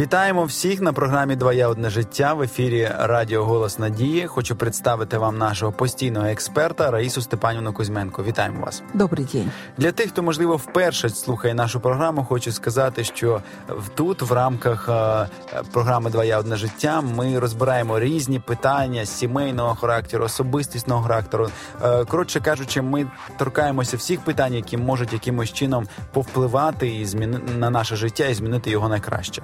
Вітаємо всіх на програмі Двоє одне життя в ефірі Радіо Голос Надії. Хочу представити вам нашого постійного експерта Раїсу Степанівну Кузьменко. Вітаємо вас. Добрий день. Для тих, хто можливо вперше слухає нашу програму, хочу сказати, що тут, в рамках е, програми Двоє одне життя, ми розбираємо різні питання сімейного характеру, особистісного характеру. Е, коротше кажучи, ми торкаємося всіх питань, які можуть якимось чином повпливати і зміни на наше життя і змінити його на краще.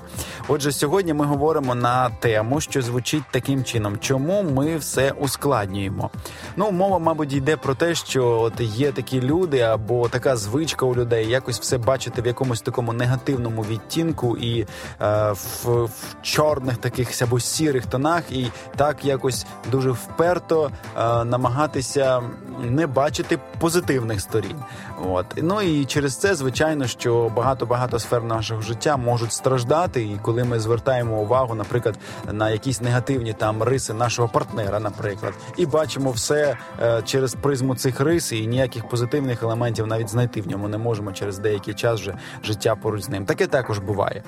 Отже, сьогодні ми говоримо на тему, що звучить таким чином, чому ми все ускладнюємо. Ну, мова, мабуть, йде про те, що от є такі люди, або така звичка у людей, якось все бачити в якомусь такому негативному відтінку і е, в, в чорних таких або сірих тонах, і так якось дуже вперто е, намагатися не бачити позитивних сторін. От ну і через це, звичайно, що багато багато сфер нашого життя можуть страждати і коли ми звертаємо увагу, наприклад, на якісь негативні там риси нашого партнера, наприклад, і бачимо все е, через призму цих рис, і ніяких позитивних елементів навіть знайти в ньому не можемо через деякий час вже життя поруч з ним. Таке також буває.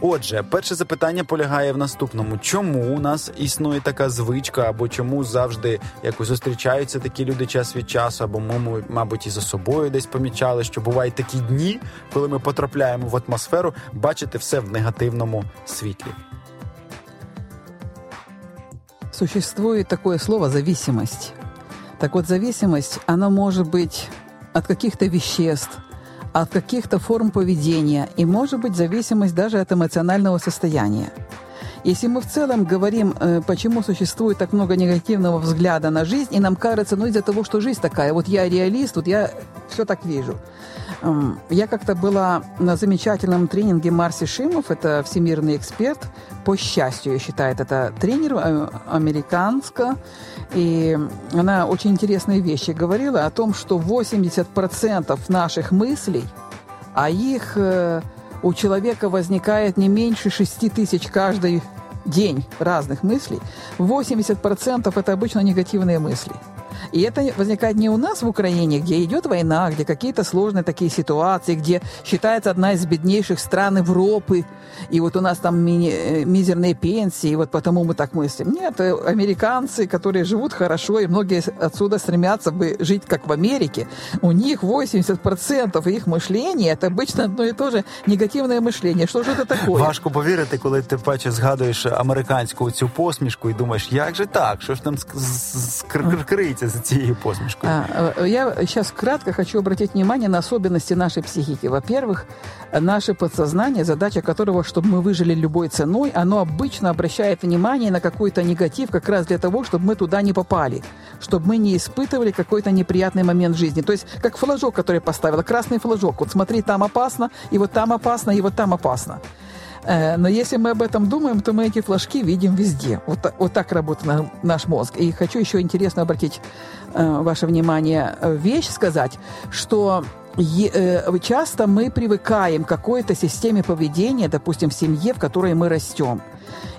Отже, перше запитання полягає в наступному: чому у нас існує така звичка, або чому завжди якось зустрічаються такі люди час від часу, або ми, мабуть, і за собою десь помічали, що бувають такі дні, коли ми потрапляємо в атмосферу, бачити все в негативному светле. Существует такое слово «зависимость». Так вот, зависимость, она может быть от каких-то веществ, от каких-то форм поведения, и может быть зависимость даже от эмоционального состояния. Если мы в целом говорим, э, почему существует так много негативного взгляда на жизнь, и нам кажется, ну из-за того, что жизнь такая, вот я реалист, вот я все так вижу. Эм, я как-то была на замечательном тренинге Марси Шимов, это всемирный эксперт, по счастью, я считаю, это тренер э, американска, и она очень интересные вещи говорила о том, что 80% наших мыслей, а их э, у человека возникает не меньше 6 тысяч каждый день разных мыслей, 80% это обычно негативные мысли – и это возникает не у нас в Украине, где идет война, где какие-то сложные такие ситуации, где считается одна из беднейших стран Европы, и вот у нас там мини, э, мизерные пенсии, и вот потому мы так мыслим. Нет, э, американцы, которые живут хорошо, и многие отсюда стремятся бы жить как в Америке, у них 80% их мышления это обычно одно и то же негативное мышление. Что же это такое? Важко повірити, коли ти паче згадуєш американську цю посмішку і думаєш, як же так? Що ж там скриється за цією посмішкою? А, я сейчас кратко хочу обратить внимание на особенности нашей психики. Во-первых, наше подсознание, задача которого, чтобы мы выжили любой ценой, оно обычно обращает внимание на какой-то негатив как раз для того, чтобы мы туда не попали, чтобы мы не испытывали какой-то неприятный момент жизни. То есть как флажок, который поставила, красный флажок. Вот смотри, там опасно, и вот там опасно, и вот там опасно. Э, но если мы об этом думаем, то мы эти флажки видим везде. Вот, вот так работает наш мозг. И хочу еще интересно обратить э, ваше внимание э, вещь сказать, что часто мы привыкаем к какой-то системе поведения, допустим, в семье, в которой мы растем.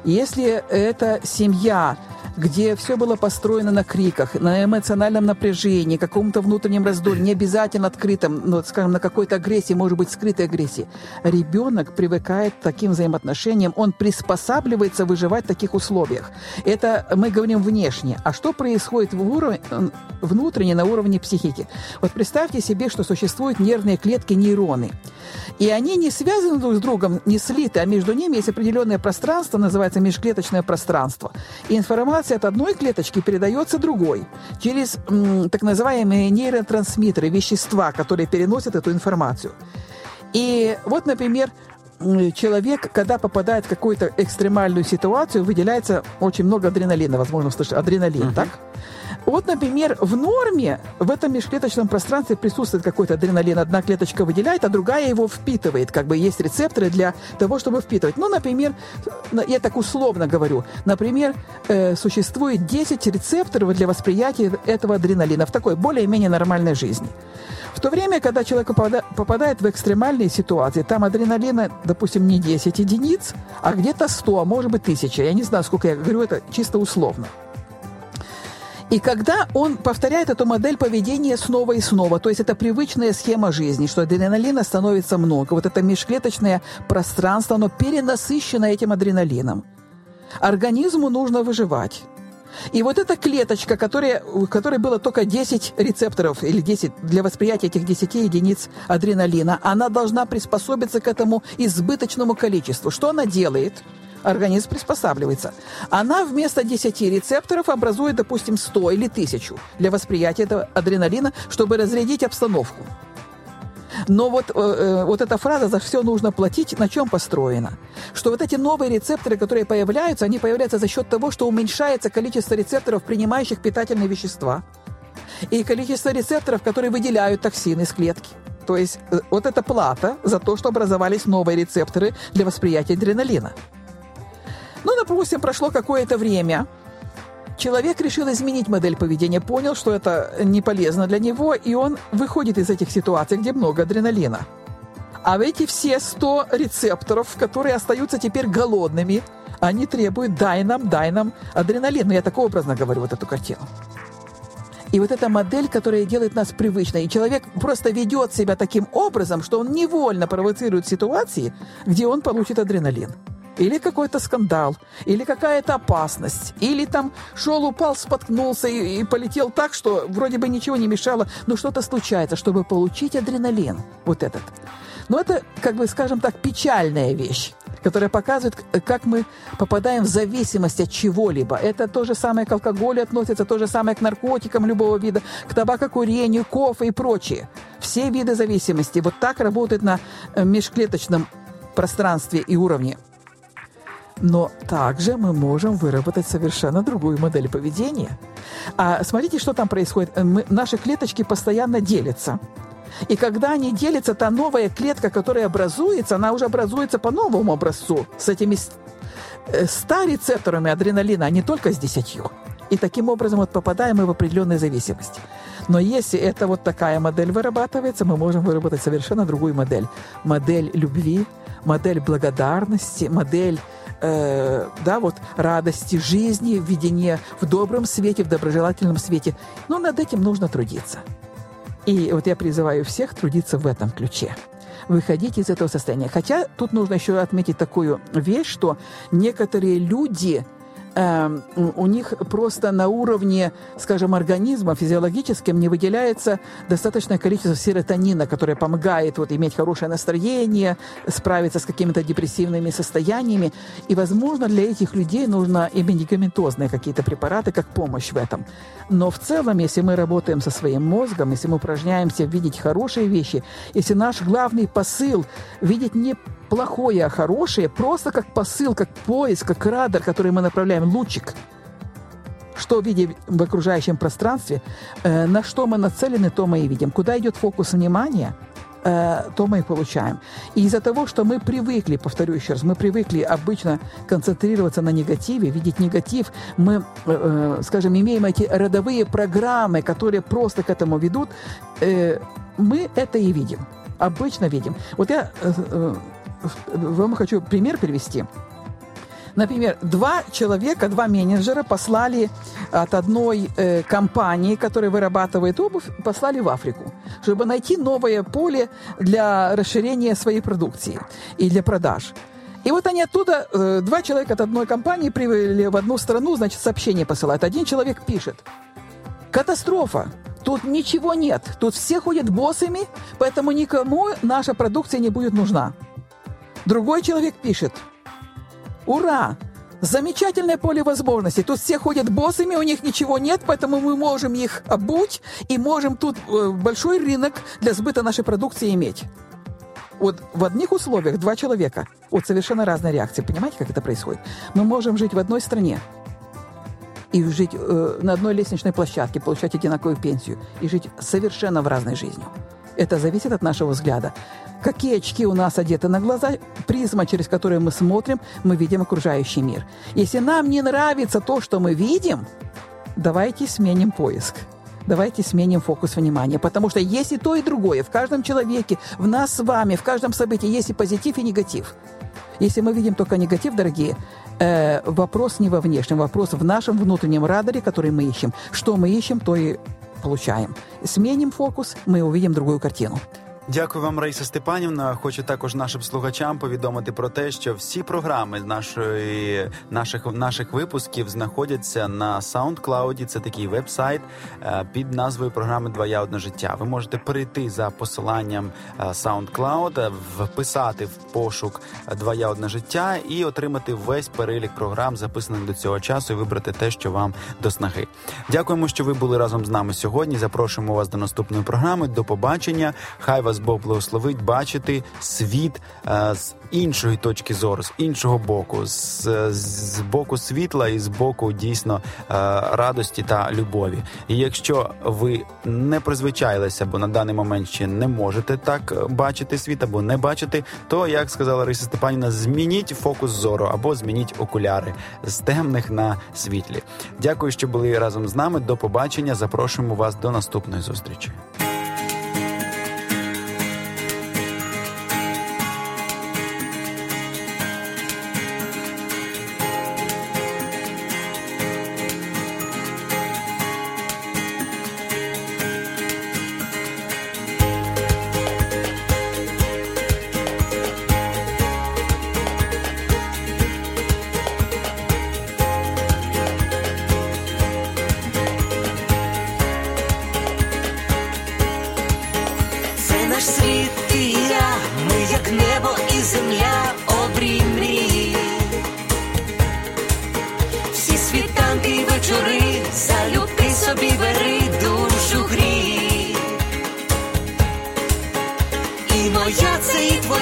Если эта семья где все было построено на криках, на эмоциональном напряжении, каком-то внутреннем раздоре, не обязательно открытом, но, скажем, на какой-то агрессии, может быть, скрытой агрессии. Ребенок привыкает к таким взаимоотношениям, он приспосабливается выживать в таких условиях. Это мы говорим внешне. А что происходит в уровне, внутренне, на уровне психики? Вот представьте себе, что существуют нервные клетки, нейроны. И они не связаны друг с другом, не слиты, а между ними есть определенное пространство, называется межклеточное пространство. И информация от одной клеточки передается другой через м, так называемые нейротрансмиттеры, вещества, которые переносят эту информацию. И вот, например, человек, когда попадает в какую-то экстремальную ситуацию, выделяется очень много адреналина, возможно, слышали, адреналин, uh-huh. так? Вот, например, в норме в этом межклеточном пространстве присутствует какой-то адреналин. Одна клеточка выделяет, а другая его впитывает. Как бы есть рецепторы для того, чтобы впитывать. Ну, например, я так условно говорю. Например, э, существует 10 рецепторов для восприятия этого адреналина в такой более-менее нормальной жизни. В то время, когда человек попадает в экстремальные ситуации, там адреналина, допустим, не 10 единиц, а где-то 100, а может быть 1000. Я не знаю, сколько я говорю, это чисто условно. И когда он повторяет эту модель поведения снова и снова, то есть это привычная схема жизни, что адреналина становится много, вот это межклеточное пространство, оно перенасыщено этим адреналином. Организму нужно выживать. И вот эта клеточка, которая, у которой было только 10 рецепторов или 10 для восприятия этих 10 единиц адреналина, она должна приспособиться к этому избыточному количеству. Что она делает? Организм приспосабливается. Она вместо 10 рецепторов образует, допустим, 100 или 1000 для восприятия этого адреналина, чтобы разрядить обстановку. Но вот, э, э, вот эта фраза «за все нужно платить» на чем построена? Что вот эти новые рецепторы, которые появляются, они появляются за счет того, что уменьшается количество рецепторов, принимающих питательные вещества, и количество рецепторов, которые выделяют токсины из клетки. То есть э, вот это плата за то, что образовались новые рецепторы для восприятия адреналина. Ну, допустим, прошло какое-то время, Человек решил изменить модель поведения, понял, что это не полезно для него, и он выходит из этих ситуаций, где много адреналина. А эти все 100 рецепторов, которые остаются теперь голодными, они требуют «дай нам, дай нам адреналин». Ну, я так образно говорю вот эту картину. И вот эта модель, которая делает нас привычной. И человек просто ведет себя таким образом, что он невольно провоцирует ситуации, где он получит адреналин или какой-то скандал, или какая-то опасность, или там шел, упал, споткнулся и, и полетел так, что вроде бы ничего не мешало, но что-то случается, чтобы получить адреналин, вот этот. Но это, как бы, скажем так, печальная вещь которая показывает, как мы попадаем в зависимость от чего-либо. Это то же самое к алкоголю относится, то же самое к наркотикам любого вида, к табакокурению, кофе и прочее. Все виды зависимости вот так работают на э, межклеточном пространстве и уровне. Но также мы можем выработать совершенно другую модель поведения. А смотрите, что там происходит. Мы, наши клеточки постоянно делятся. И когда они делятся, та новая клетка, которая образуется, она уже образуется по новому образцу с этими 100 э, рецепторами адреналина, а не только с 10. И таким образом вот попадаем мы в определенную зависимость. Но если это вот такая модель вырабатывается, мы можем выработать совершенно другую модель. Модель любви, модель благодарности, модель э, да, вот радости жизни, видение в добром свете, в доброжелательном свете. Но над этим нужно трудиться. И вот я призываю всех трудиться в этом ключе выходить из этого состояния. Хотя тут нужно еще отметить такую вещь, что некоторые люди э, у них просто на уровне, скажем, организма физиологическим не выделяется достаточное количество серотонина, которое помогает вот, иметь хорошее настроение, справиться с какими-то депрессивными состояниями. И, возможно, для этих людей нужно и медикаментозные какие-то препараты как помощь в этом. Но в целом, если мы работаем со своим мозгом, если мы упражняемся видеть хорошие вещи, если наш главный посыл видеть не плохое, а хорошее, просто как посыл, как поиск, как радар, который мы направляем, лучик. Что видим в окружающем пространстве, э, на что мы нацелены, то мы и видим. Куда идет фокус внимания, э, то мы и получаем. И из-за того, что мы привыкли, повторю еще раз, мы привыкли обычно концентрироваться на негативе, видеть негатив, мы, э, скажем, имеем эти родовые программы, которые просто к этому ведут, э, мы это и видим обычно видим. Вот я э, э, вам хочу пример привести. Например, два человека, два менеджера послали от одной э, компании, которая вырабатывает обувь, послали в Африку, чтобы найти новое поле для расширения своей продукции и для продаж. И вот они оттуда, э, два человека от одной компании привели в одну страну, значит, сообщение посылают. Один человек пишет, катастрофа, тут ничего нет, тут все ходят боссами, поэтому никому наша продукция не будет нужна. Другой человек пишет, ура, замечательное поле возможностей. Тут все ходят боссами, у них ничего нет, поэтому мы можем их обуть и можем тут э, большой рынок для сбыта нашей продукции иметь. Вот в одних условиях два человека, вот совершенно разные реакции. Понимаете, как это происходит? Мы можем жить в одной стране и жить э, на одной лестничной площадке, получать одинаковую пенсию и жить совершенно в разной жизнью. Это зависит от нашего взгляда. Какие очки у нас одеты на глаза, призма, через которую мы смотрим, мы видим окружающий мир. Если нам не нравится то, что мы видим, давайте сменим поиск. Давайте сменим фокус внимания, потому что есть и то, и другое. В каждом человеке, в нас с вами, в каждом событии есть и позитив, и негатив. Если мы видим только негатив, дорогие, э, вопрос не во внешнем, вопрос в нашем внутреннем радаре, который мы ищем. Что мы ищем, то и получаем. Сменим фокус, мы увидим другую картину. Дякую вам, Раїса Степанівна. Хочу також нашим слухачам повідомити про те, що всі програми нашої наших наших випусків знаходяться на SoundCloud. Це такий веб-сайт е, під назвою програми Двоя одне життя. Ви можете перейти за посиланням е, SoundCloud, вписати в пошук Двоя одне життя і отримати весь перелік програм, записаних до цього часу, і вибрати те, що вам до снаги. Дякуємо, що ви були разом з нами сьогодні. Запрошуємо вас до наступної програми. До побачення. Хай вас вас Бог благословить бачити світ е, з іншої точки зору, з іншого боку, з, з боку світла і з боку дійсно е, радості та любові. І якщо ви не призвичайлися, бо на даний момент ще не можете так бачити світ або не бачити, то як сказала Риса Степанівна, змініть фокус зору або змініть окуляри з темних на світлі. Дякую, що були разом з нами. До побачення. Запрошуємо вас до наступної зустрічі.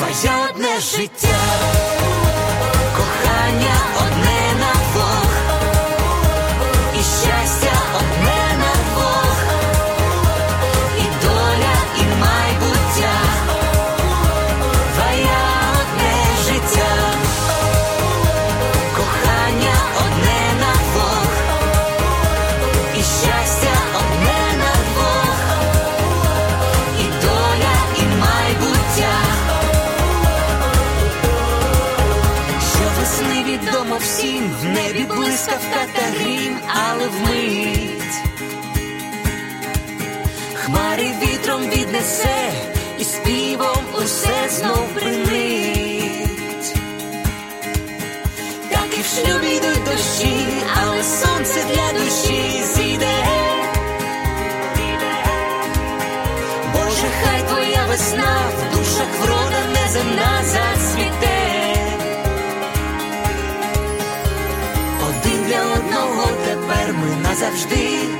Твоє одне життя, кохання одне Хмари вітром віднесе і співом усе знов принить. Так і в шлюбі йдуть дощі, але сонце для душі зійде. Боже, хай твоя весна в душах врода неземна зацвіте. Один для одного тепер ми назавжди.